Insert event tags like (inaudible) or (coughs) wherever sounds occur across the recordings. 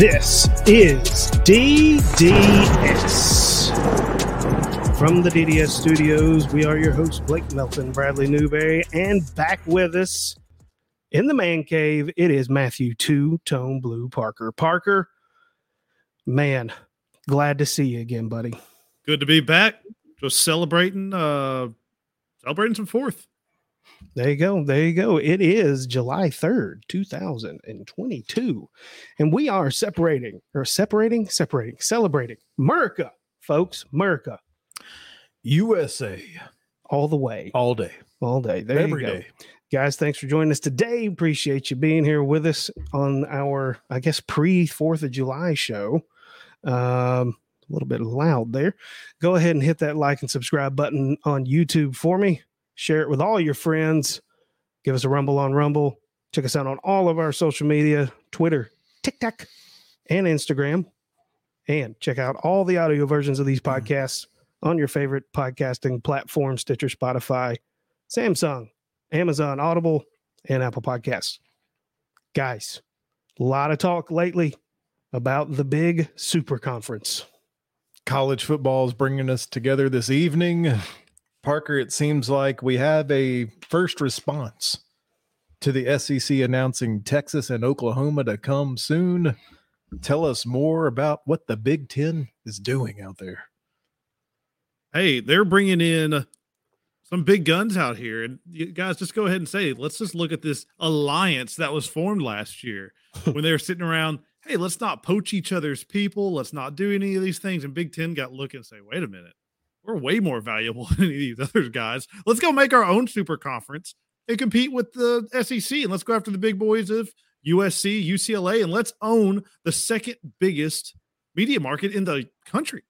This is DDS. From the DDS studios, we are your hosts, Blake Melton, Bradley Newberry, and back with us in the man cave, it is Matthew Two Tone Blue Parker. Parker, man, glad to see you again, buddy. Good to be back. Just celebrating, uh, celebrating some fourth. There you go. There you go. It is July 3rd, 2022. And we are separating or separating, separating, celebrating America, folks. America. USA. All the way. All day. All day. There Every you go. day. Guys, thanks for joining us today. Appreciate you being here with us on our, I guess, pre 4th of July show. Um, a little bit loud there. Go ahead and hit that like and subscribe button on YouTube for me. Share it with all your friends. Give us a rumble on Rumble. Check us out on all of our social media Twitter, TikTok, and Instagram. And check out all the audio versions of these podcasts on your favorite podcasting platform Stitcher, Spotify, Samsung, Amazon, Audible, and Apple Podcasts. Guys, a lot of talk lately about the big super conference. College football is bringing us together this evening. Parker, it seems like we have a first response to the SEC announcing Texas and Oklahoma to come soon. Tell us more about what the Big Ten is doing out there. Hey, they're bringing in some big guns out here. And you guys, just go ahead and say, let's just look at this alliance that was formed last year (laughs) when they were sitting around. Hey, let's not poach each other's people. Let's not do any of these things. And Big Ten got looking and say, wait a minute, we're way more valuable (laughs) than any of these other guys. Let's go make our own super conference and compete with the SEC. And let's go after the big boys of USC, UCLA, and let's own the second biggest media market in the country.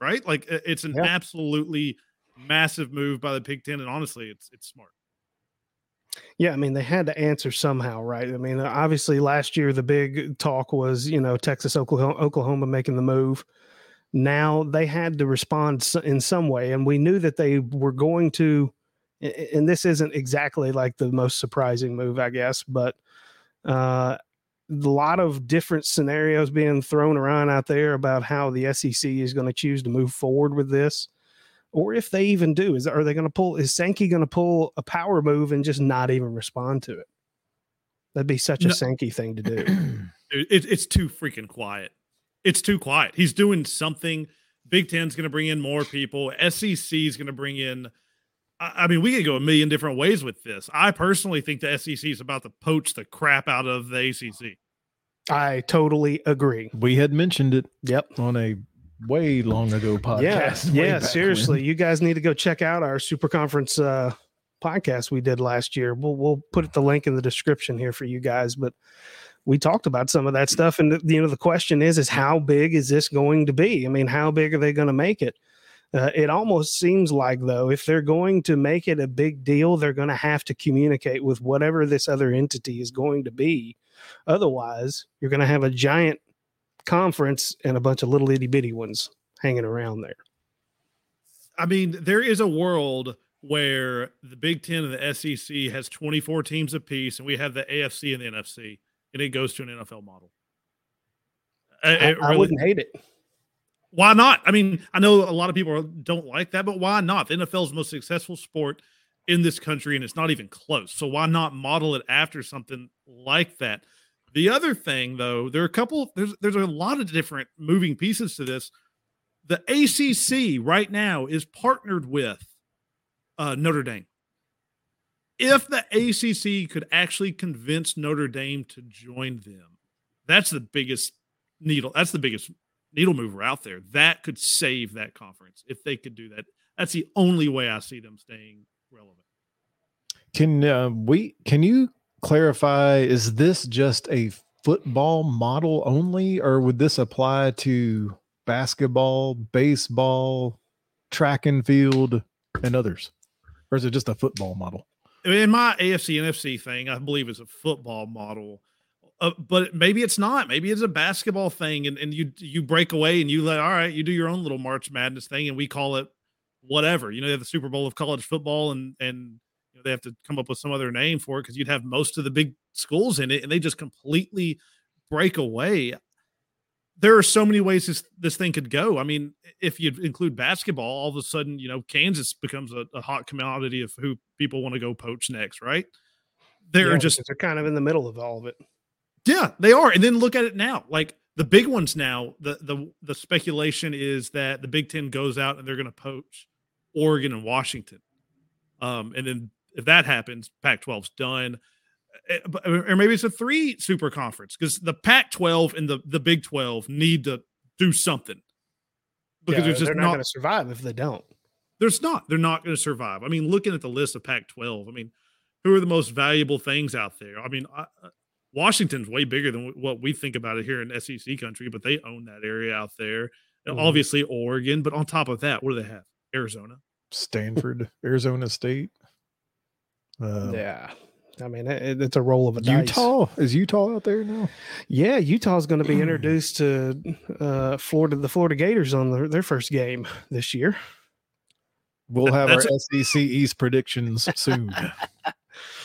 Right? Like it's an Yeah. absolutely massive move by the Big Ten. And honestly, it's it's smart. Yeah, I mean, they had to answer somehow, right? I mean, obviously, last year the big talk was, you know, Texas, Oklahoma, Oklahoma making the move. Now they had to respond in some way, and we knew that they were going to. a- a- And this isn't exactly like the most surprising move, I guess, but uh, a lot of different scenarios being thrown around out there about how the SEC is going to choose to move forward with this or if they even do is are they going to pull is sankey going to pull a power move and just not even respond to it that'd be such a No. sankey thing to do (clears throat) It, it's too freaking quiet. It's too quiet. He's doing something. Big Ten's going to bring in more people. SEC is going to bring in. I, I mean, we could go a million different ways with this. I personally think the SEC is about to poach the crap out of the ACC. i totally agree We had mentioned it yep on a way long ago podcast. yeah yeah seriously when. you guys need to go check out our super conference uh podcast we did last year we'll, we'll put the link in the description here for you guys but we talked about some of that stuff. And the, you know the question is is how big is this going to be? I mean how big are they going to make it? Uh, it almost seems like though if they're going to make it a big deal they're going to have to communicate with whatever this other entity is going to be. Otherwise you're going to have a giant conference and a bunch of little itty bitty ones hanging around there. I mean, there is a world where the Big Ten and the SEC has 24 teams apiece, and we have the AFC and the NFC, and it goes to an NFL model. Uh, I, it I wouldn't hate it why not? I mean, I know a lot of people don't like that, but why not? The NFL is the most successful sport in this country, and it's not even close. So why not model it after something like that? The other thing, though, there are a couple. There's there's a lot of different moving pieces to this. The ACC right now is partnered with uh, Notre Dame. If the ACC could actually convince Notre Dame to join them, that's the biggest needle. That's the biggest needle mover out there. That could save that conference if they could do that. That's the only way I see them staying relevant. Can uh, we? Can you clarify? Is this just a football model only, or would this apply to basketball, baseball, track and field, and others, or is it just a football model? In my AFC NFC thing, I believe it's a football model. Uh, but maybe it's not. Maybe it's a basketball thing, and, and you you break away and you like, all right, you do your own little March Madness thing, and we call it whatever. You know, they have the Super Bowl of college football, and and you know, they have to come up with some other name for it because you'd have most of the big schools in it, and they just completely break away. There are so many ways this this thing could go. I mean, if you include basketball, all of a sudden, you know, Kansas becomes a, a hot commodity of who people want to go poach next, right? They're Yeah, just they're kind of in the middle of all of it. yeah, they are. And then look at it now. Like the big ones now, the the the speculation is that the Big Ten goes out and they're going to poach Oregon and Washington. Um, and then if that happens, Pac-12's done. Eh, but- Or maybe it's a three super conference because the Pac-12 and the the Big 12 need to do something because Yeah, just they're not, not going to survive if they don't. there's not. They're not going to survive. I mean, looking at the list of Pac-12, I mean, who are the most valuable things out there? I mean, I, I- Washington's way bigger than what we think about it here in SEC country, but they own that area out there. And Mhm. Obviously, Oregon, but on top of that, what do they have? Arizona. Stanford, Arizona State. Uh, yeah. I mean, it, it's a roll of a dice. Utah is Utah out there now. Yeah, Utah's going to be introduced to uh, Florida, the Florida Gators on their, their first game this year. We'll That- have our that's SEC East predictions soon. (laughs)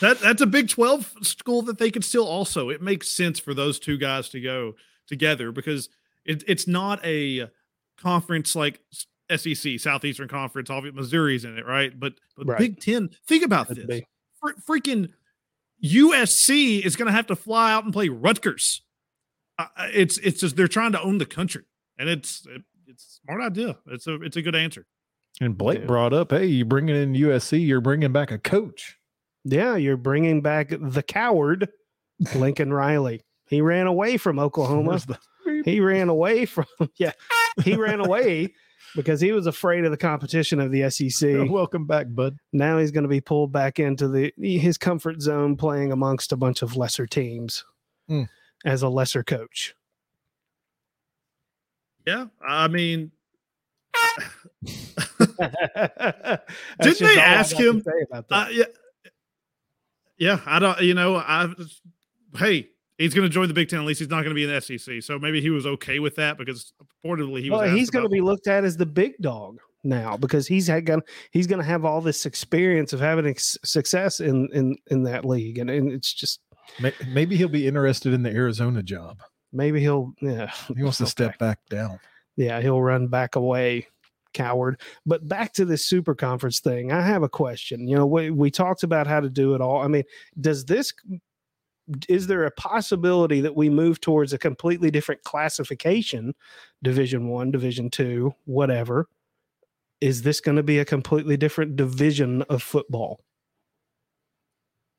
That that's a Big 12 school that they could still also. It makes sense for those two guys to go together because it, it's not a conference like SEC, Southeastern Conference. Obviously, Missouri's in it, right? But but Right. Big Ten. Think about Could this. be. Freaking USC is going to have to fly out and play Rutgers. Uh, it's it's just they're trying to own the country, and it's it, it's a smart idea. It's a it's a good answer. And Blake Yeah. brought up, hey, you bringing in USC, you're bringing back a coach. Yeah, you're bringing back the coward, Lincoln Riley. He ran away from (laughs) Oklahoma. The- He ran away from, (laughs) yeah, he ran away because he was afraid of the competition of the SEC. (laughs) Welcome back, bud. Now he's going to be pulled back into the his comfort zone playing amongst a bunch of lesser teams Hmm. as a lesser coach. Yeah, I mean, (laughs) Didn't they ask him, about that. uh, yeah, yeah. I don't. You know, I. Hey, he's going to join the Big Ten. At least he's not going to be in the SEC. So maybe he was okay with that because reportedly he was. well, he's going to be looked at as the big dog now because he's had gonna, he's going to have all this experience of having ex- success in in in that league, and, and it's just Maybe he'll be interested in the Arizona job. maybe he'll yeah He wants to Okay. step back down. yeah he'll run back away coward but back to this super conference thing i have a question you know we, we talked about how to do it all i mean does this is there a possibility that we move towards a completely different classification division one division two whatever is this going to be a completely different division of football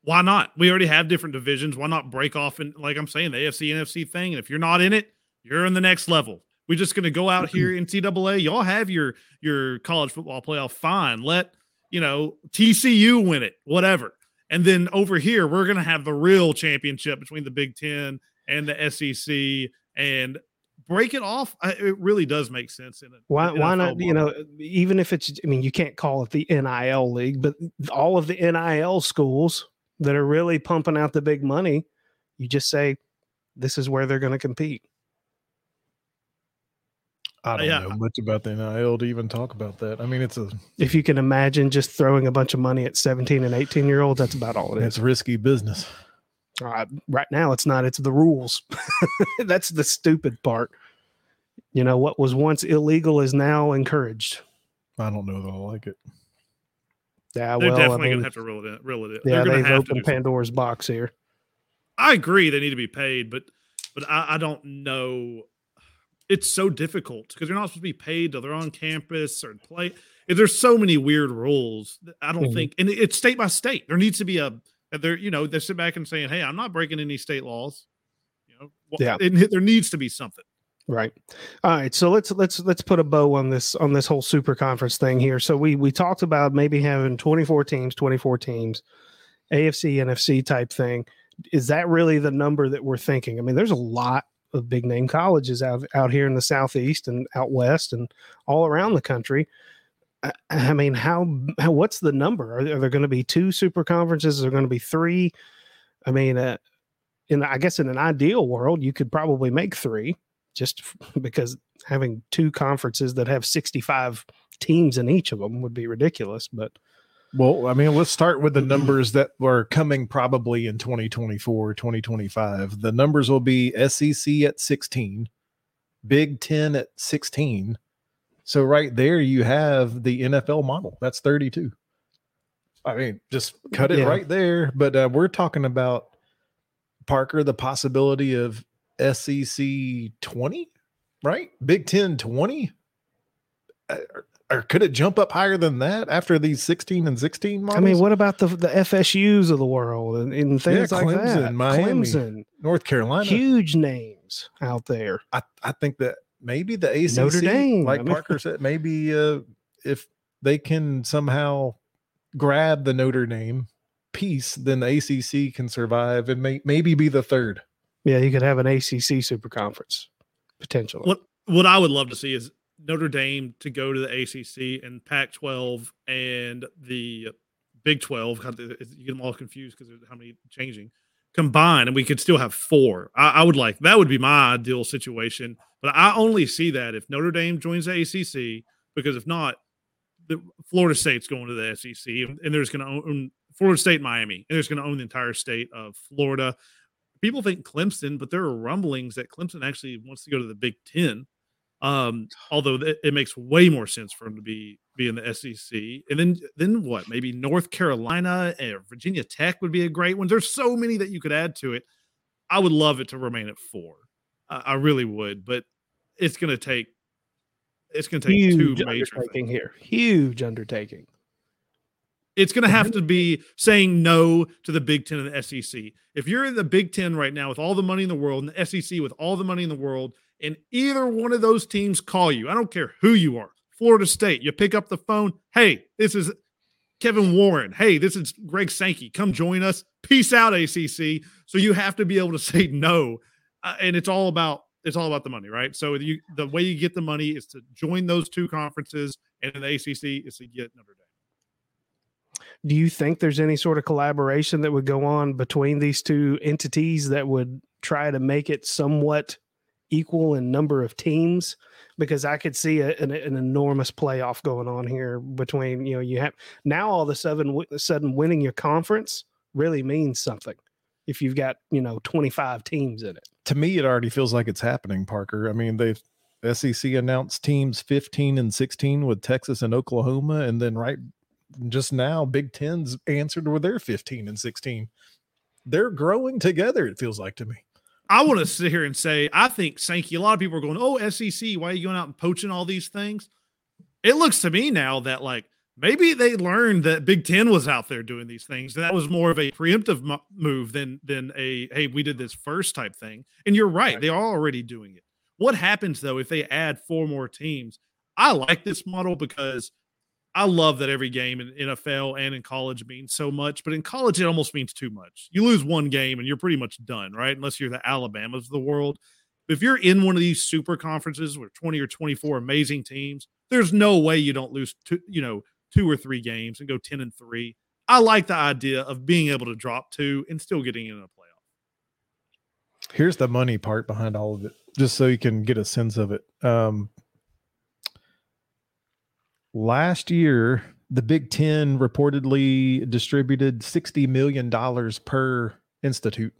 Why not? We already have different divisions. Why not break off and like I'm saying, the AFC NFC thing? And if you're not in it, you're in the next level. We're just gonna go out here (clears throat) in NCAA. Y'all have your your college football playoff. Fine. Let you know TCU win it, whatever. And then over here, we're gonna have the real championship between the Big Ten and the SEC and break it off. It really does make sense in it. why why not you know even if it's i mean you can't call it the nil league but all of the nil schools that are really pumping out the big money you just say this is where they're going to compete I don't yeah. know much about the NIL to even talk about that. I mean, it's a if you can imagine just throwing a bunch of money at 17 and 18 year olds that's about all it is. it's risky business. uh, right now it's not it's the rules (laughs) that's the stupid part you know what was once illegal is now encouraged I don't know that I like it. yeah They're well I definitely mean, gonna have to reel it in. Reel it in. yeah They're gonna they've have to do opened something. pandora's box here I agree they need to be paid, but but I, I don't know. It's so difficult because they're not supposed to be paid till they're on campus or play. There's so many weird rules. that I don't Mhm. think, and it's state by state. There needs to be a. There, you know, they sit back and saying, "Hey, I'm not breaking any state laws." You know, Yeah. it- there needs to be something. Right. All right. So let's let's let's put a bow on this on this whole super conference thing here. So we we talked about maybe having 24 teams, 24 teams, AFC, NFC type thing. Is that really the number that we're thinking? I mean, there's a lot of big name colleges out out here in the southeast and out west and all around the country. I, I mean, how, how what's the number? Are, there- are there going to be two super conferences? Are there going to be three? I mean, uh, in I guess in an ideal world, you could probably make three just (laughs) because having two conferences that have 65 teams in each of them would be ridiculous but Well, I mean, let's start with the numbers that were coming probably in 2024, 2025. The numbers will be SEC at 16, Big 10 at 16. So right there you have the NFL model. That's 32. I mean, just cut it Yeah. right there. But uh, we're talking about Parker, the possibility of SEC 20, right? Big 10 20. Or, or could it jump up higher than that after these 16 and 16 models? I mean, what about the the FSU's of the world and, and things like Clemson, that? Miami. Clemson, North Carolina. huge names out there. I, I think that maybe the ACC, Notre Dame, like I mean- Parker said, maybe uh, if they can somehow grab the Notre Dame piece, then the ACC can survive and may, maybe be the third. Yeah, you could have an ACC super conference potentially. What what I would love to see is Notre Dame to go to the ACC and Pac-12 and the Big 12. You get them all confused because how many changing combined, and we could still have four. I, I would like that. Would be my ideal situation, but I only see that if Notre Dame joins the ACC because if not, the Florida State's going to the SEC, and, and there's going to own Florida State, Miami, and there's going to own the entire state of Florida. People think Clemson, but there are rumblings that Clemson actually wants to go to the Big Ten. Um, although it, it makes way more sense for him to be be in the SEC, and then then what? Maybe North Carolina and Virginia Tech would be a great one. There's so many that you could add to it. I would love it to remain at four. I, I really would, but it's going to take it's going to take huge two major things. here. Huge undertaking. It's going to have to be saying no to the Big Ten and the SEC. If you're in the Big Ten right now with all the money in the world and the SEC with all the money in the world, and either one of those teams call you, I don't care who you are, Florida State, you pick up the phone. Hey, this is Kevin Warren. Hey, this is Greg Sankey. Come join us. Peace out, ACC. So you have to be able to (laughs) say no, uh, and it's all about it's all about the money, right? So you the way you get the money is to join those two conferences, and the ACC is to get Notre Dame. Do you think there's any sort of collaboration that would go on between these two entities that would try to make it somewhat equal in number of teams? Because I could see a, an, an enormous playoff going on here between you know you have now all of a sudden sudden winning your conference really means something if you've got you know 25 teams in it. To me, it already feels like it's happening, Parker. I mean, they've SEC announced teams 15 and 16 with Texas and Oklahoma, and then right just now, Big Ten's answered with their 15 and 16. They're growing together, it feels like to me. I want to sit here and say, I think Sankey, a lot of people are going, oh, SEC, why are you going out and poaching all these things? It looks to me now that like maybe they learned that Big Ten was out there doing these things. And that was more of a preemptive move than than a hey, we did this first type thing. And you're right, Right. they are already doing it. What happens though if they add four more teams? I like this model because I love that every game in NFL and in college means so much, but in college it almost means too much. You lose one game and you're pretty much done, right? Unless you're the Alabamas of the world. If you're in one of these super conferences with 20 or 24 amazing teams, there's no way you don't lose two, you know, two or three games and go 10 and 3. I like the idea of being able to drop two and still getting in a playoff. Here's the money part behind all of it, just so you can get a sense of it. Um, last year, the Big Ten reportedly distributed sixty million dollars per institute.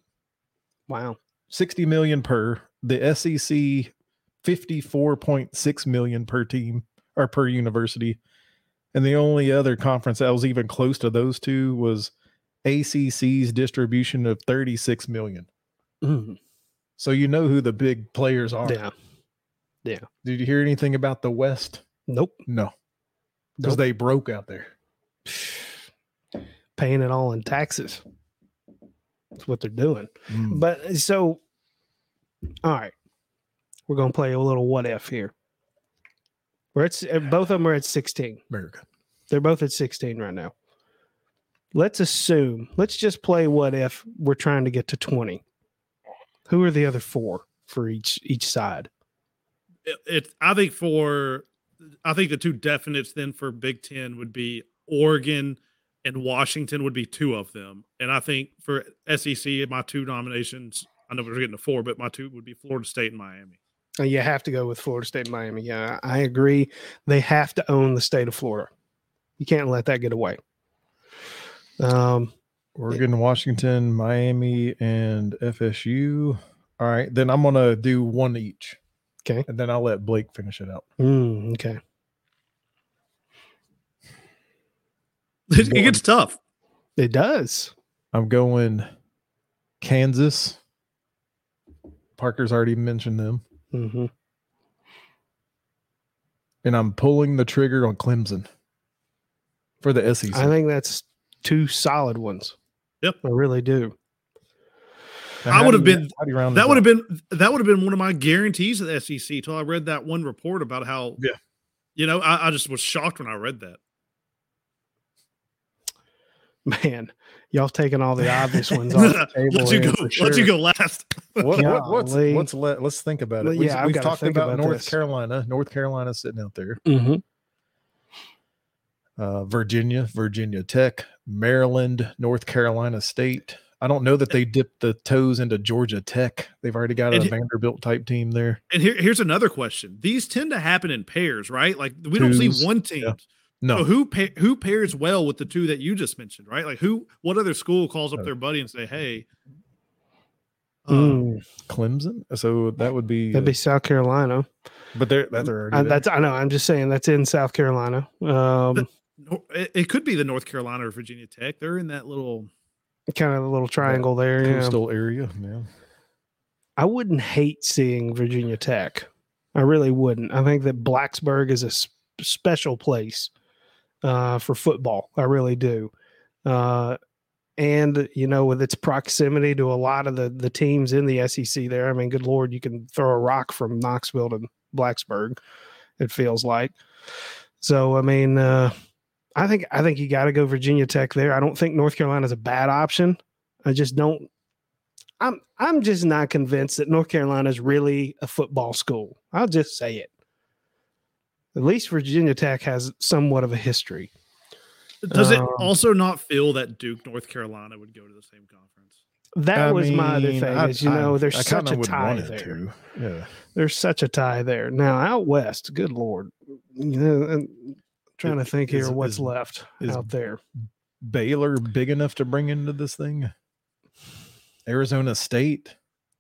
Wow. 60 million per the SEC 54.6 million per team or per university and the only other conference that was even close to those two was ACC's distribution of 36 million Mhm. so you know who the big players are Yeah, Yeah. did you hear anything about the west Nope. no because Nope. they broke out there Paying it all in taxes. That's what they're doing. Mm. But so, all right, we're gonna play a little what if here. We're at uh, both of them are at sixteen. America They're both at sixteen right now. Let's assume. Let's just play what if we're trying to get to twenty. Who are the other four for each each side? it, it I think for I think the two definites then for Big Ten would be Oregon and Washington would be two of them. And I think for SEC, my two nominations, I know we're getting to four, but my two would be Florida State and Miami. Uh, You have to go with Florida State and Miami. Yeah, I agree. They have to own the state of Florida. You can't let that get away. Um, Oregon, Washington, Miami, and FSU. All right, then I'm gonna do one each. Okay. and then I'll let Blake finish it out. Mm, okay. (laughs) it gets tough. It does. I'm going Kansas. Parker's already mentioned them, hmm and I'm pulling the trigger on Clemson for the SEC. I think that's two solid ones. Yep. I really do. Now, I would have been- how do you round That would have been that would have been one of my guarantees of the SEC till I read that one report about how Yeah. you know I, I just was shocked when I read that. Man, y'all taking all the obvious ones off the (laughs) table. let you go. for Let you go last. what, what, what's what's let, let's think about it. Well, We- yeah, I've we've talked about, about North this. Carolina. North Carolina sitting out there. Mhm. Uh, Virginia, Virginia Tech, Maryland, North Carolina State. I don't know that they dipped the toes into Georgia Tech. They've already got a he- Vanderbilt type team there. And here, here's another question: These tend to happen in pairs, right? Like we don't see one team. yeah. So No, who pa- who pairs well with the two that you just mentioned, right? Like who? What other school calls up Uh, their buddy and say, "Hey"? uh, Mm, Clemson. So that would be, that'd be South Carolina. but they're that's already I, there. that's I know. I'm just saying that's in South Carolina. Um, it, it could be the North Carolina or Virginia Tech. They're in that little. Kind of a little triangle there. Yeah. coastal area. Yeah. I wouldn't hate seeing Virginia Tech. I really wouldn't. I think that Blacksburg is a s- special place uh, for football. I really do. Uh, and you know, with its proximity to a lot of the the teams in the SEC, there. I mean, good lord, you can throw a rock from Knoxville to Blacksburg. It feels like. So I mean, uh, I think I think you got to go Virginia Tech there. I don't think North Carolina is a bad option. I just don't I'm I'm just not convinced that North Carolina is really a football school. I'll just say it. At least Virginia Tech has somewhat of a history. Does it Um, also not feel that Duke, North Carolina, would go to the same conference? That I was my other thing. I- is you I- know, there's I such a tie there. to. Yeah. There's such a tie there. Now out west, good lord, you know, I'm trying to think here Is- what's is- left is- out there. Baylor big enough to bring into this thing? Arizona State,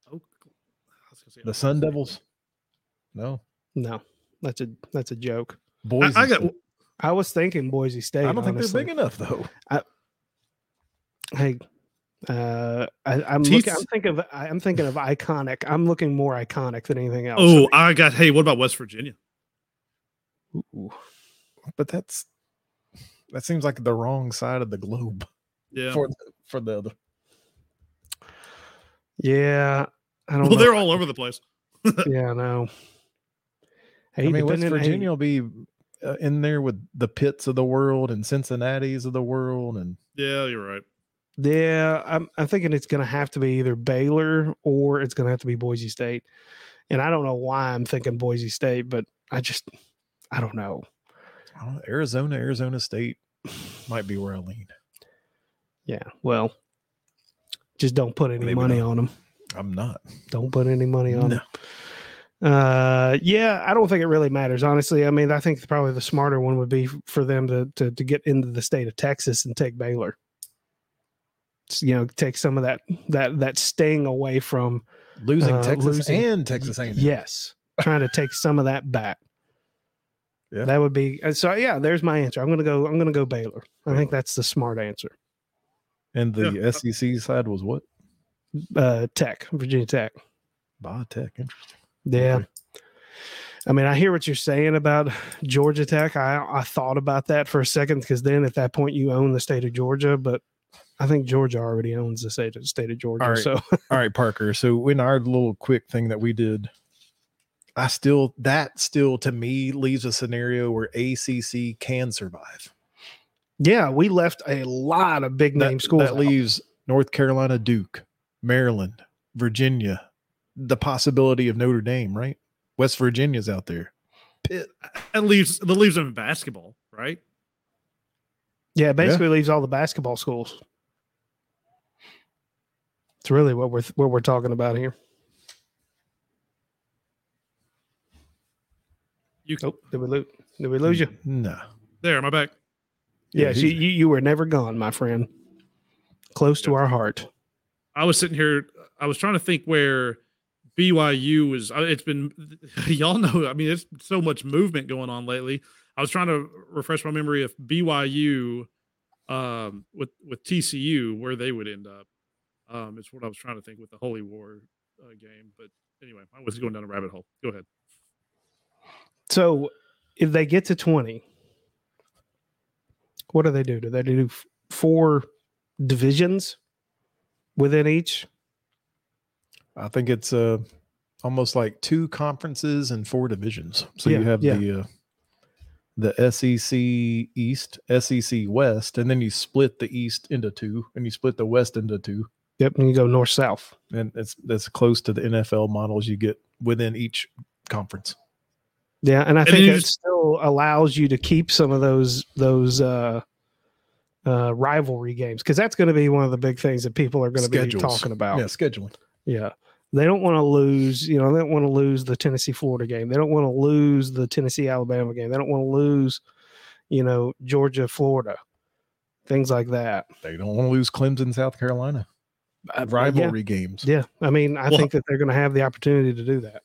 Oh, I was gonna say the Sun Devils. No, No, that's a that's a joke. Boise. I, I got. I was thinking Boise State. I don't think they're big enough though. Hey, uh, I, I'm Teeth- looking. I'm thinking of. I'm thinking of iconic. I'm looking more iconic than anything else. Oh, I got. Hey, what about West Virginia? Ooh. But that's that seems like the wrong side of the globe (laughs) Yeah. for the, for the other. yeah. I don't Well, know. they're all over the place. (laughs) yeah, no. Hey, I mean, West depending- hey, Virginia will be uh, in there with the Pitts of the world and Cincinnati's of the world, and Yeah, you're right. Yeah, I'm, I'm thinking it's going to have to be either Baylor or it's going to have to be Boise State. And I don't know why I'm thinking Boise State, but I just, I don't know. I don't know, Arizona, Arizona State might be where I lean. Yeah, well, just don't put any Maybe money not. on them. I'm not. Don't put any money on No. them. Uh, yeah, I don't think it really matters, honestly. I mean, I think probably the smarter one would be for them to to, to get into the state of Texas and take Baylor. You know, take some of that that that sting away from Losing Uh, Texas losing- and Texas A&M. Yes, trying to take some of that back. Yeah. That would be uh, so. Yeah, there's my answer. I'm gonna go. I'm gonna go Baylor. I think that's the smart answer. And the Yeah. SEC side was what? Uh, Tech, Virginia Tech. Biotech. Interesting. Yeah. Okay. I mean, I hear what you're saying about Georgia Tech. I I thought about that for a second because then at that point you own the state of Georgia, but I think Georgia already owns the state of state of Georgia. All right. So (laughs) All right, Parker. So in our little quick thing that we did, I still that still to me leaves a scenario where ACC can survive. yeah, we left a lot of big name that, schools. that out. leaves North Carolina, Duke, Maryland, Virginia, the possibility of Notre Dame, right? West Virginia's out there. Pitt. That leaves that leaves them in basketball, right? Yeah, it basically leaves all the basketball schools. It's really what we're what we're talking about here. You Oh, did we lose? Did we lose you? No. there, my back. Yes, you, you you were never gone, my friend. Close to our heart. I was sitting here. I was trying to think where BYU is uh, it's been (laughs) y'all know I mean it's so much movement going on lately. I was trying to refresh my memory of BYU um, with with TCU where they would end up. Um, it's what I was trying to think with the Holy War uh, game, but anyway, I was going down a rabbit hole. Go ahead. So if they get to 20, what do they do? Do they do four divisions within each? I think it's uh almost like two conferences and four divisions. So Yeah, you have yeah. the uh, the SEC East, SEC West, and then you split the East into two, and you split the West into two, Yep. And you go north south. and it's that's close to the NFL models you get within each conference. Yeah. And I And think it just- still allows you to keep some of those, those, uh, uh, rivalry games because that's going to be one of the big things that people are going to be talking about. Yeah, scheduling. Yeah. They don't want to lose, you know, they don't want to lose the Tennessee Florida game. They don't want to lose the Tennessee Alabama game. They don't want to lose, you know, Georgia Florida. Things like that. They don't want to lose Clemson, South Carolina. Uh, Rivalry games. Yeah. yeah. I mean, I Well- think that they're going to have the opportunity to do that.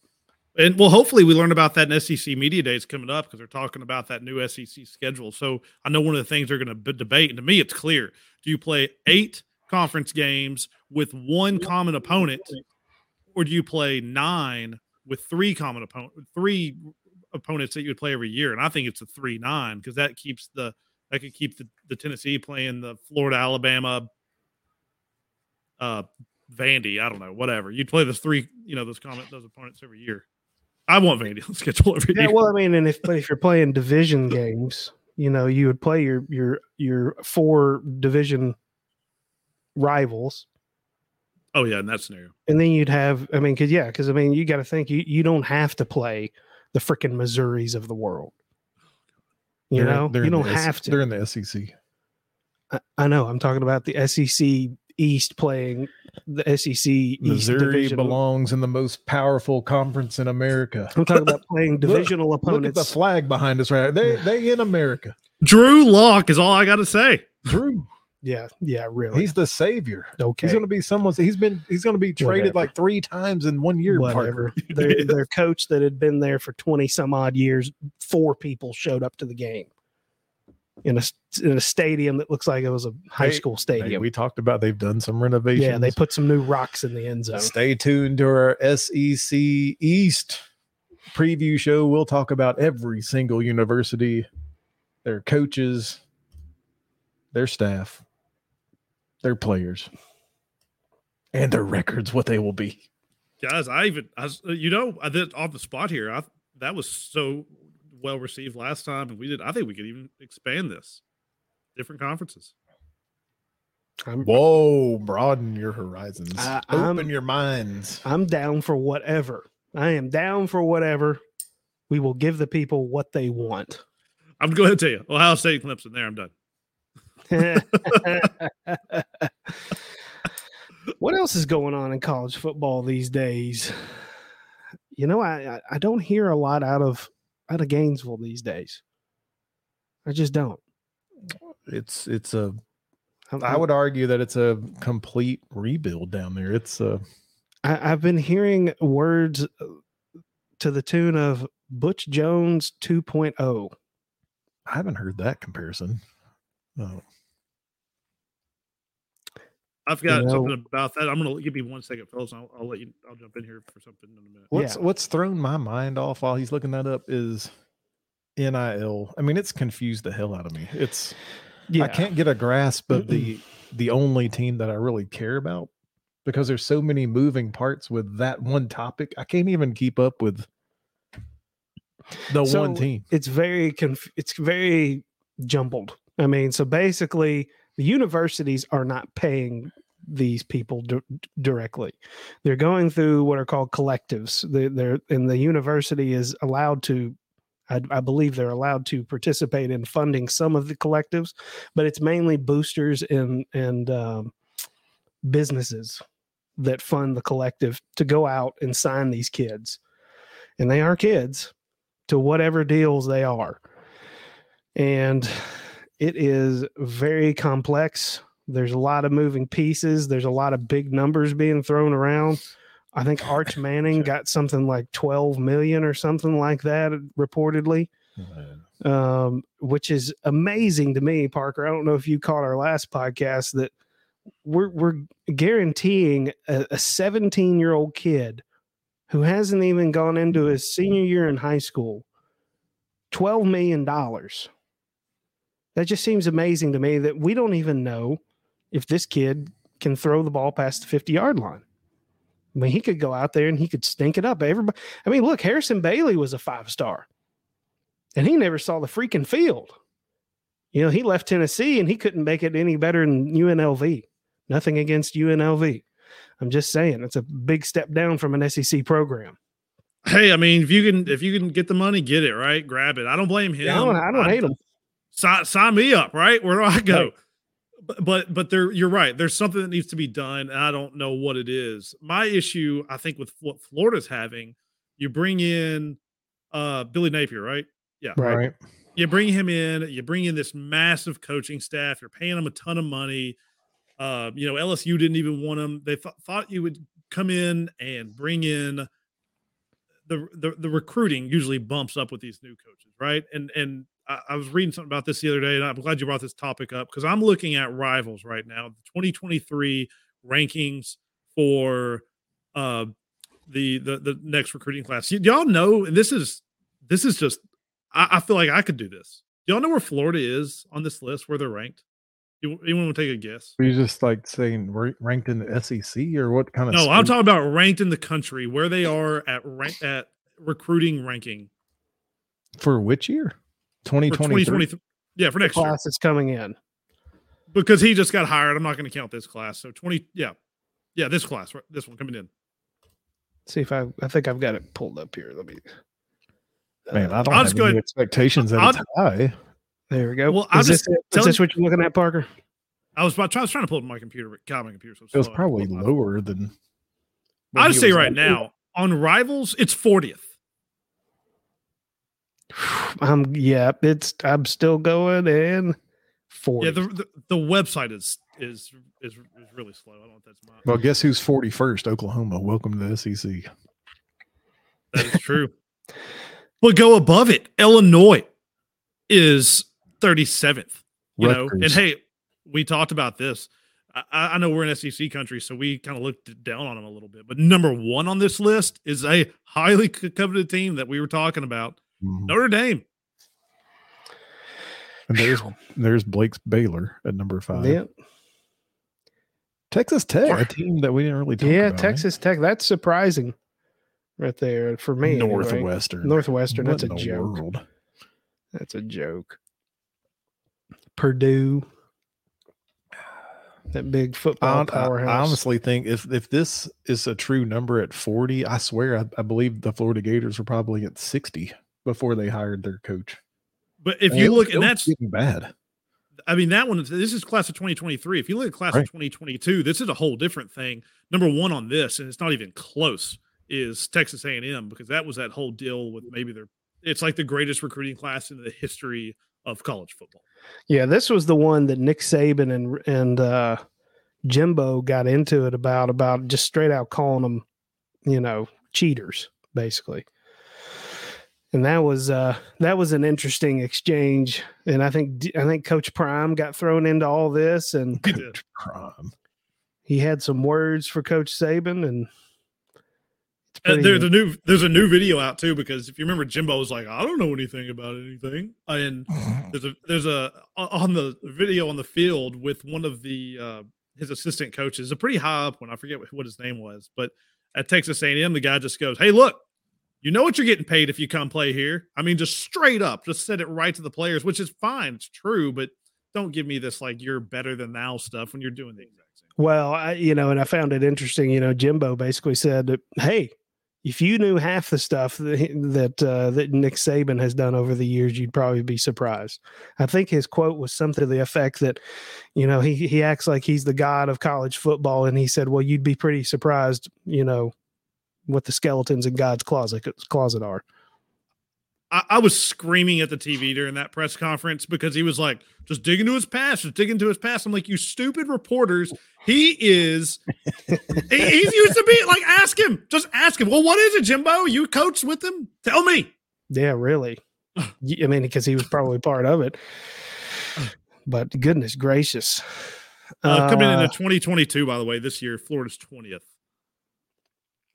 And well, hopefully we learn about that in SEC media days coming up because they're talking about that new SEC schedule. So I know one of the things they're going to b- debate, and to me, it's clear: do you play eight conference games with one common opponent, or do you play nine with three common opponent, three opponents that you would play every year? And I think it's a three nine because that keeps the that could keep the, the Tennessee playing the Florida, Alabama, uh, Vandy. I don't know, whatever. You'd play those three, you know, those common those opponents every year. I want Vandy on the (laughs) schedule every Yeah. year. Well, I mean, and if, but if you're playing division (laughs) games, you know, you would play your, your, your four division rivals. Oh yeah, in that scenario. And then you'd have, I mean, cause yeah, cause I mean, you got to think you, you don't have to play the freaking Missouris of the world. You They're know, they're you don't S- have to. They're in the SEC. I, I know. I'm talking about the SEC East playing the SEC East Missouri division. belongs in the most powerful conference in America. I'm talking about playing (laughs) divisional Look at the flag behind us right. They they in America. Drew Lock is all I got to say. Drew, yeah, yeah, really. he's the savior. okay. He's going to be someone's. He's been. He's going to be traded Whatever. like three times in one year. Whatever. their, their coach that had been there for 20 some odd years, four people showed up to the game in a in a stadium that looks like it was a high Hey, school Hey, stadium. we talked about they've done some renovations. yeah, they put some new rocks in the end zone. Stay tuned to our SEC East preview show. We'll talk about every single university, their coaches, their staff, their players, and their records, what they will be. Guys, I even I, you know, I did off the spot here. I that was so well received last time and we did I think we could even expand this. Different conferences. I'm, Whoa, broaden your horizons. I- I'm- Open your minds. I'm down for whatever. I am down for whatever. We will give the people what they want. I'm going to tell you, Ohio State and Clemson. There, I'm done. (laughs) what else is going on in college football these days? You know, I I- I don't hear a lot out of out of Gainesville these days. I just don't. It's it's a I'm- I would argue that it's a complete rebuild down there. It's uh I, I've been hearing words uh, to the tune of Butch Jones oh. 2.0. I haven't heard that comparison. Oh, I've got know- something about that. I'm going to give you one second, fellas. and I'll, I'll let you. I'll jump in here for something in a minute. What's Yeah. what's thrown my mind off while he's looking that up is NIL. I mean, it's confused the hell out of me. It's Yeah. I can't get a grasp of the the only team that I really care about because there's so many moving parts with that one topic. I can't even keep up with the So, one team. It's very conf- it's very jumbled. I mean, so basically the universities are not paying these people di- directly. They're going through what are called collectives. They, they're and the university is allowed to I, I believe they're allowed to participate in funding some of the collectives, but it's mainly boosters and and um, businesses that fund the collective to go out and sign these kids, and they are kids to whatever deals they are, and it is very complex. There's a lot of moving pieces. There's a lot of big numbers being thrown around. I think (laughs) Arch Manning got something like 12 million or something like that, reportedly, um, which is amazing to me, Parker. I don't know if you caught our last podcast that we're, we're guaranteeing a 17 year old kid who hasn't even gone into his senior year in high school $12 million. That just seems amazing to me that we don't even know if this kid can throw the ball past the 50 yard line. I mean, he could go out there and he could stink it up. Everybody, I mean, look, Harrison Bailey was a five star and he never saw the freaking field. You know, he left Tennessee and he couldn't make it any better than UNLV. Nothing against UNLV. I'm just saying it's a big step down from an SEC program. Hey, I mean, if you can if you can get the money, get it right, grab it. I don't blame him. Yeah, I don't, I don't I, hate him. Sign, sign me up, right? Where do I go? Right. But but but there you're right. There's something that needs to be done and i don't know what it is. My issue i think with what florida's having you bring in uh billy napier right? Yeah. Right. You bring him in you bring in this massive coaching staff you're paying them a ton of money. Uh you know lsu didn't even want him. They th- thought you would come in and bring in the, the the recruiting usually bumps up with these new coaches right? And and I, I, was reading something about this the other day, and I'm glad you brought this topic up because I'm looking at rivals right now, the 2023 rankings for uh, the the the next recruiting class. Y- y'all know, and this is this is just I, I, feel like I could do this. Y'all know where Florida is on this list, where they're ranked? You, anyone want to take a guess? Are you just like saying ranked in the SEC or what kind of? No, I'm talking about ranked in the country, where they are at rank at recruiting ranking. For which year? 2020. Yeah, for next class year. is coming in. Because he just got hired. I'm not going to count this class. So 20, yeah. Yeah, this class, this one coming in. see if I I think I've got it pulled up here. Let me uh, Man, I don't I'll have any expectations that it's high. There we go. Well, is, this, is this what you're looking at, Parker? I was, I was trying to pull up my computer, but God, my computer so It was probably lower than. I'll say right now on Rivals, it's 40th. (sighs) Um, I'm yeah, it's I'm still going in. For Yeah, the, the, the website is is is is really slow. I don't know if that's my. Well, guess who's 41st? Oklahoma. Welcome to the SEC. That is true. (laughs) but go above it. Illinois is 37th. You Rutgers. know, and hey, we talked about this. I, I know we're in SEC country, so we kind of looked down on them a little bit. But number one on this list is a highly coveted team that we were talking about Mm-hmm. Notre Dame. And there's there's Blake's Baylor at number five. Yeah. Texas Tech, a team that we didn't really talk yeah, about. Texas Tech. That's surprising, right there for me. Northwestern. Anyway. Northwestern. What that's a joke. World? That's a joke. Purdue. That big football I, powerhouse. I, honestly think if if this is a true number at 40, I swear I, I believe the Florida Gators are probably at 60 before they hired their coach. But if and you look, and that's getting bad. I mean, that one, this is class of 2023. If you look at class right. of 2022, this is a whole different thing. Number one on this, and it's not even close, is Texas A&M because that was that whole deal with maybe their, it's like the greatest recruiting class in the history of college football. Yeah, this was the one that Nick Saban and and uh, Jimbo got into it about about just straight out calling them, you know, cheaters, basically and that was uh that was an interesting exchange. And i think i think coach prime got thrown into all this and (laughs) coach prime. he had some words for coach saban and uh, there's a new there's a new video out too because if you remember Jimbo was like I don't know anything about anything. And (laughs) there's a there's a on the video on the field with one of the uh, his assistant coaches a pretty high up one I forget what his name was but at Texas A&M the guy just goes hey look you know what you're getting paid if you come play here. I mean, just straight up, just said it right to the players, which is fine. It's true, but don't give me this like you're better than thou stuff when you're doing the exact same. Well, I, you know, and I found it interesting. You know, Jimbo basically said, "Hey, if you knew half the stuff that that, uh, that Nick Saban has done over the years, you'd probably be surprised." I think his quote was something to the effect that, you know, he he acts like he's the god of college football, and he said, "Well, you'd be pretty surprised, you know, what the skeletons in God's closet closet are. I, I, was screaming at the TV during that press conference because he was like, just dig into his past, just dig into his past. I'm like, you stupid reporters. He is he, he's used to be like ask him. Just ask him. Well, what is it, Jimbo? You coached with him? Tell me. Yeah, really. (sighs) I mean, because he was probably part of it. But goodness gracious. Uh, coming Uh, into 2022, by the way, this year, Florida's 20th.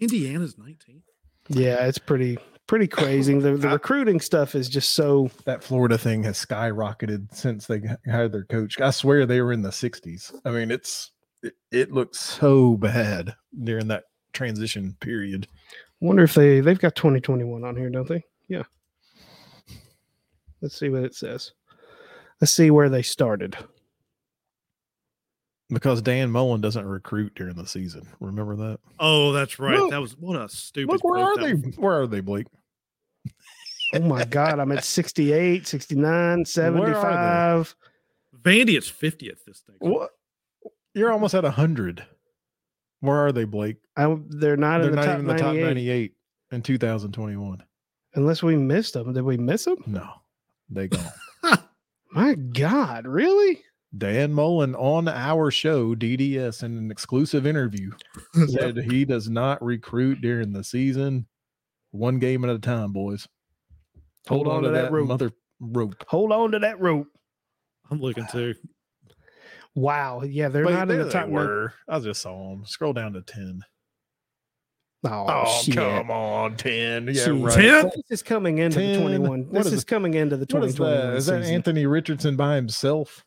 Indiana's 19. yeah, it's pretty pretty crazy. The the (coughs) recruiting stuff is just so That Florida thing has skyrocketed since they hired their coach. I swear they were in the 60s. I mean, it's it, it looked so bad during that transition period. wonder if they they've got 2021 on here, don't they? Yeah. Let's see what it says. Let's see where they started. Because Dan Mullen doesn't recruit during the season. Remember that? Oh, that's right. Look. that was what a stupid. Look, where are they? was. Where are they, Blake? Oh my god, I'm at 68, 69, 75. Vandy is 50th this thing. What? You're almost at 100. Where are they, Blake? I, they're not They're in the not top even the top 98 98 in 2021. unless we missed them. Did we miss them? No, they gone. (laughs) My god, really? Dan Mullen on our show, DDS, in an exclusive interview, (laughs) said he does not recruit during the season. One game at a time, boys. Hold on to that rope. mother rope. Hold on to that rope. I'm looking too. Wow. Yeah, they're Wait, not in the top. nine- were. I just saw them. Scroll down to 10. Oh, shit. on, 10. Yeah, Jeez. right. Ten? This is coming into 10. the 21. This is is coming into the What is 2021 that? Is that season. Anthony Richardson by himself?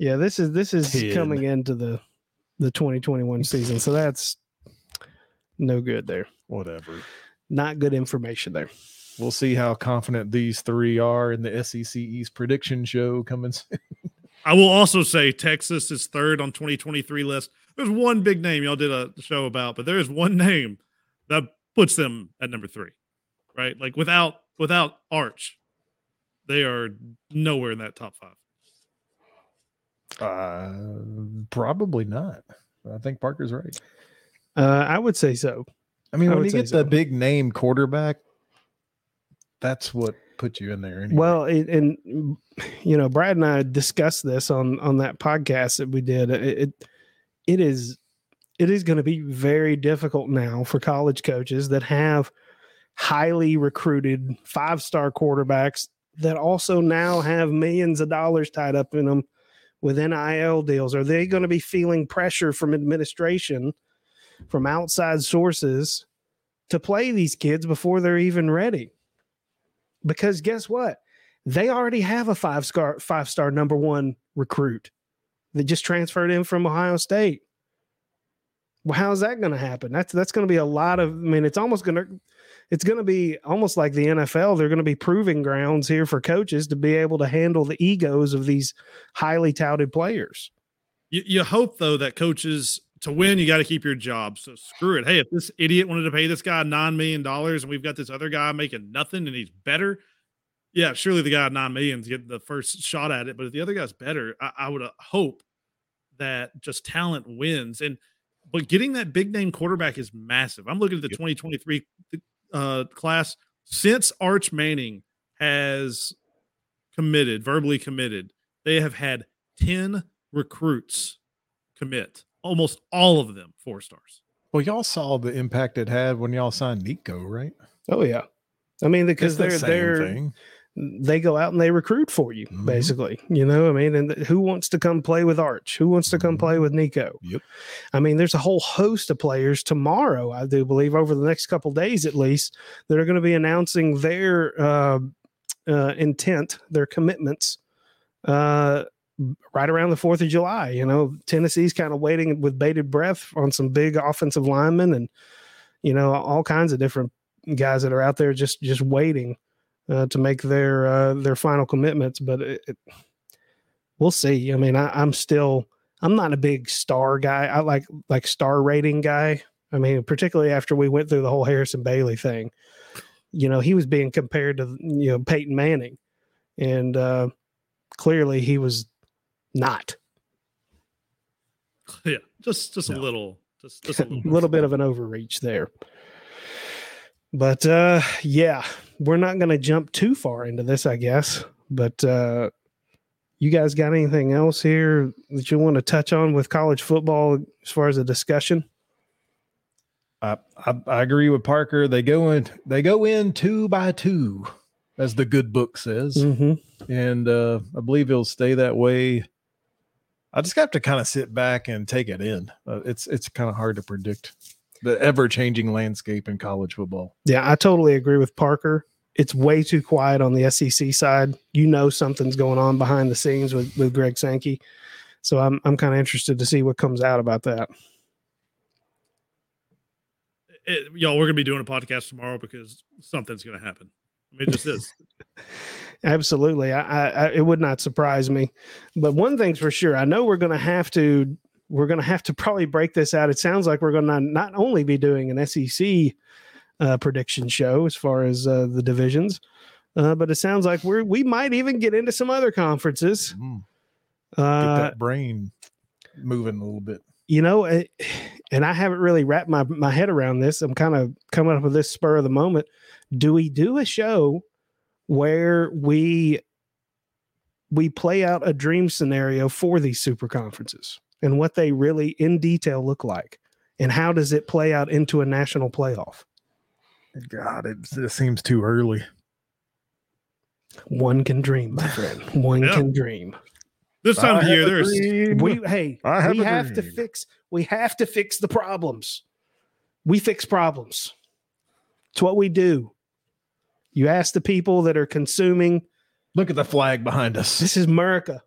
Yeah, this is this is 10. coming into the the 2021 season. So that's no good there. Whatever. Not good information there. We'll see how confident these three are in the SEC East prediction show coming soon. (laughs) I will also say Texas is third on 2023 list. There's one big name y'all did a show about, but there is one name that puts them at number three, right? Like without without Arch, they are nowhere in that top five. Uh, probably not. I think Parker's right. Uh, I would say so. I mean, I when you get so. the big name quarterback, that's what puts you in there. Anyway. Well, it, and you know, Brad and I discussed this on on that podcast that we did. It it, it is it is going to be very difficult now for college coaches that have highly recruited five star quarterbacks that also now have millions of dollars tied up in them with NIL deals. Are they going to be feeling pressure from administration, from outside sources, to play these kids before they're even ready? because guess what? They already have a five star five star number one recruit that just transferred in from Ohio State. Well, how's that going to happen? That's that's going to be a lot of. I mean, it's almost going to it's going to be almost like the NFL. They're going to be proving grounds here for coaches to be able to handle the egos of these highly touted players. You, you hope though that coaches to win, you got to keep your job. So screw it. Hey, if this idiot wanted to pay this guy nine million dollars, and we've got this other guy making nothing, and he's better, yeah, surely the guy at nine million is getting the first shot at it. But if the other guy's better, I, I would uh, hope that just talent wins. And but getting that big name quarterback is massive. I'm looking at the 2023 uh, class since Arch Manning has committed, verbally committed. They have had 10 recruits commit, almost all of them four stars. well, y'all saw the impact it had when y'all signed Nico, right? Oh yeah, I mean because It's the they're same they're thing. They go out and they recruit for you Mhm. basically you know i mean and who wants to come play with arch who wants to come Mhm. play with nico Yep. i mean there's a whole host of players tomorrow i do believe over the next couple days at least that are going to be announcing their uh, uh, intent their commitments uh, right around the 4th of july you know tennessee's kind of waiting with bated breath on some big offensive linemen and you know all kinds of different guys that are out there just just waiting uh, to make their uh, their final commitments. But it, it, we'll see. I mean, I, I'm still I'm not a big star guy. I like like star rating guy. I mean, particularly after we went through the whole Harrison Bailey thing. You know, he was being compared to you know Peyton Manning, and uh, clearly he was not. Yeah, just just a little, just just a a (laughs) little, little bit of an overreach there. But uh yeah, we're not going to jump too far into this, I guess. But uh you guys got anything else here that you want to touch on with college football as far as a discussion? I, I, I agree with Parker. They go in they go in two by two, as the good book says, hmm and uh, I believe it'll stay that way. I just have to kind of sit back and take it in. Uh, it's it's kind of hard to predict the ever changing landscape in college football. Yeah, I totally agree with Parker. It's way too quiet on the SEC side. You know something's going on behind the scenes with, with Greg Sankey. So I'm I'm kind of interested to see what comes out about that. It, y'all, we're gonna be doing a podcast tomorrow because something's gonna happen. I mean, it just is. (laughs) (laughs) Absolutely. I, I, I it would not surprise me. But one thing's for sure, I know we're going to have to we're to have to probably break this out. It sounds like we're going to not only be doing an SEC uh, prediction show as far as uh, the divisions, uh, but it sounds like we're we might even get into some other conferences. Mm, Get Uh, that brain moving a little bit. you know, it, and I haven't really wrapped my my head around this. I'm kind of coming up with this spur of the moment. Do we do a show where we we play out a dream scenario for these super conferences and what they really in detail look like, and how does it play out into a national playoff? God, it, it seems too early. One can dream, my friend. (laughs) One Yeah. can dream. This time of I the year, there's dream. We hey, I have we a have to fix we have to fix the problems. We fix problems. It's what we do. You ask the people that are consuming, Look at the flag behind us. this is America.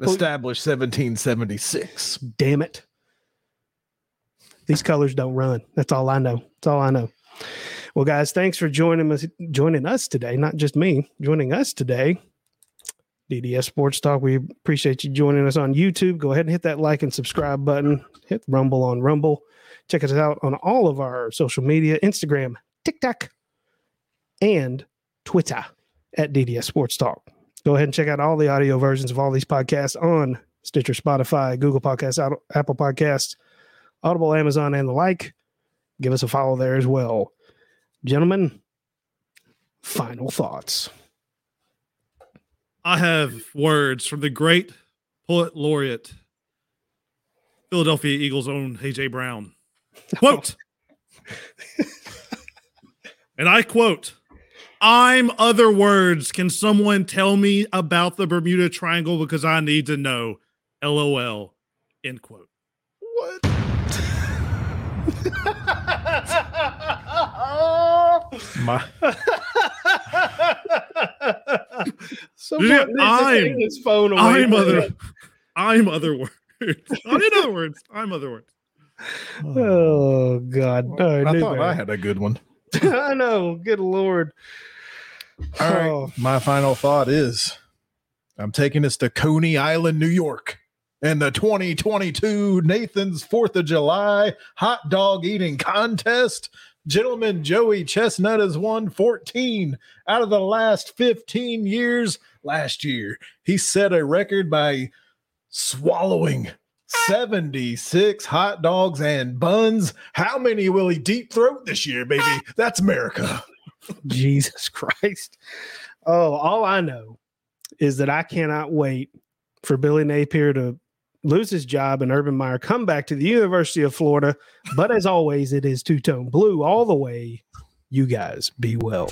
Established 1776. Damn it. These colors don't run. That's all I know. That's all I know. Well, guys, thanks for joining us joining us today. Not just me, joining us today. DDS Sports Talk. We appreciate you joining us on YouTube. Go ahead and hit that like and subscribe button. Hit Rumble on Rumble. Check us out on all of our social media Instagram, TikTok, and Twitter at DDS Sports Talk. Go ahead and check out all the audio versions of all these podcasts on Stitcher, Spotify, Google Podcasts, Apple Podcasts, Audible, Amazon, and the like. Give us a follow there as well. Gentlemen, final thoughts. I have words from the great poet laureate, Philadelphia Eagles' own AJ Brown. Quote, (laughs) and I quote, I'm other words. Can someone tell me about the Bermuda Triangle because I need to know? LOL. End quote. What? (laughs) My, Someone Yeah, I'm- take his phone away. I'm other him. I'm other words. In other words, I'm other words. Oh God! No, I knew thought I had a good one. (laughs) I know. Good Lord. All right. Oh. My final thought is I'm taking us to Coney Island, New York, and the 2022 Nathan's 4th of July hot dog eating contest. Gentleman Joey Chestnut has won 14 out of the last 15 years. Last year, he set a record by swallowing 76 hot dogs and buns. How many will he deep throat this year, baby? That's America. (laughs) Jesus Christ. Oh, all I know is that I cannot wait for Billy Napier to lose his job and Urban Meyer come back to the University of Florida. But as always, it is two tone blue all the way. You guys be well.